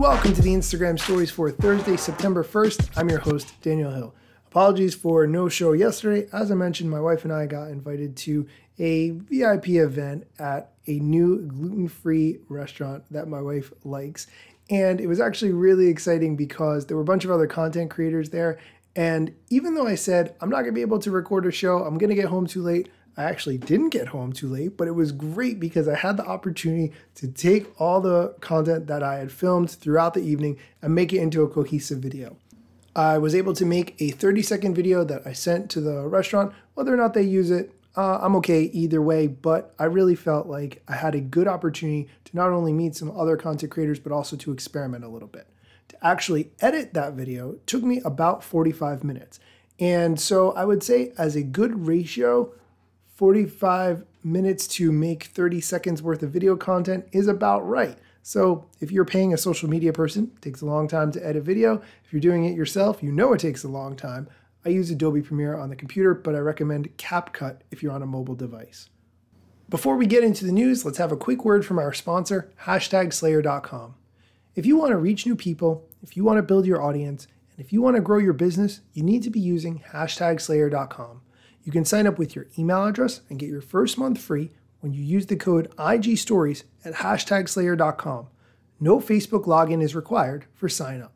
Welcome to the Instagram stories for Thursday, September 1st. I'm your host, Daniel Hill. Apologies for no show yesterday. As I mentioned, my wife and I got invited to a VIP event at a new gluten free restaurant that my wife likes. And it was actually really exciting because there were a bunch of other content creators there. And even though I said, I'm not going to be able to record a show, I'm going to get home too late, I actually didn't get home too late, but it was great because I had the opportunity to take all the content that I had filmed throughout the evening and make it into a cohesive video. I was able to make a 30 second video that I sent to the restaurant. Whether or not they use it, uh, I'm okay either way, but I really felt like I had a good opportunity to not only meet some other content creators, but also to experiment a little bit. To actually edit that video took me about 45 minutes. And so I would say, as a good ratio, 45 minutes to make 30 seconds worth of video content is about right. So if you're paying a social media person, it takes a long time to edit video. If you're doing it yourself, you know it takes a long time. I use Adobe Premiere on the computer, but I recommend CapCut if you're on a mobile device. Before we get into the news, let's have a quick word from our sponsor, hashtag slayer.com. If you want to reach new people, if you want to build your audience, and if you want to grow your business, you need to be using hashtagslayer.com. You can sign up with your email address and get your first month free when you use the code IGStories at hashtagslayer.com. No Facebook login is required for sign up.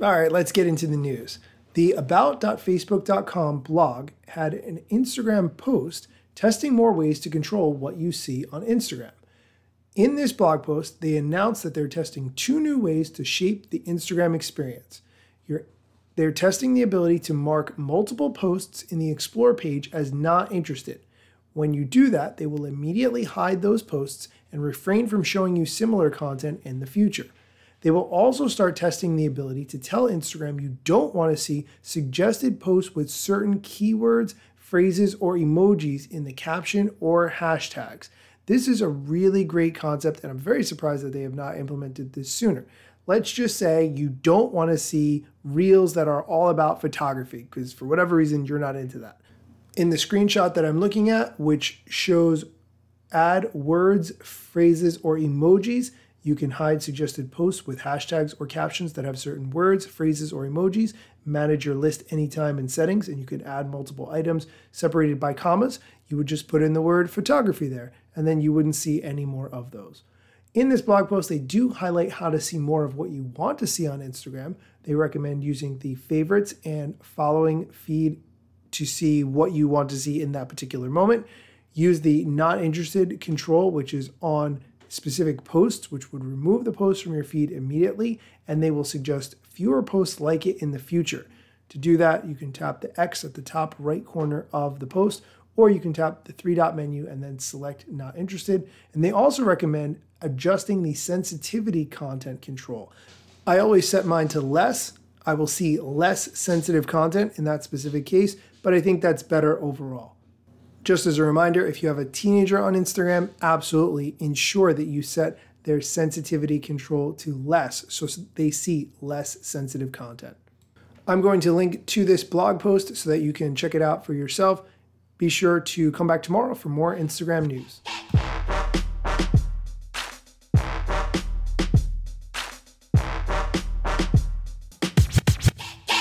All right, let's get into the news. The about.facebook.com blog had an Instagram post testing more ways to control what you see on Instagram. In this blog post, they announced that they're testing two new ways to shape the Instagram experience. You're, they're testing the ability to mark multiple posts in the Explore page as not interested. When you do that, they will immediately hide those posts and refrain from showing you similar content in the future. They will also start testing the ability to tell Instagram you don't want to see suggested posts with certain keywords, phrases, or emojis in the caption or hashtags. This is a really great concept, and I'm very surprised that they have not implemented this sooner. Let's just say you don't want to see reels that are all about photography because for whatever reason you're not into that. In the screenshot that I'm looking at, which shows add words, phrases, or emojis, you can hide suggested posts with hashtags or captions that have certain words, phrases, or emojis. Manage your list anytime in settings, and you can add multiple items separated by commas. You would just put in the word photography there, and then you wouldn't see any more of those. In this blog post, they do highlight how to see more of what you want to see on Instagram. They recommend using the favorites and following feed to see what you want to see in that particular moment. Use the not interested control, which is on specific posts, which would remove the post from your feed immediately, and they will suggest fewer posts like it in the future. To do that, you can tap the X at the top right corner of the post, or you can tap the three dot menu and then select not interested. And they also recommend adjusting the sensitivity content control. I always set mine to less. I will see less sensitive content in that specific case, but I think that's better overall. Just as a reminder, if you have a teenager on Instagram, absolutely ensure that you set their sensitivity control to less so they see less sensitive content. I'm going to link to this blog post so that you can check it out for yourself. Be sure to come back tomorrow for more Instagram news.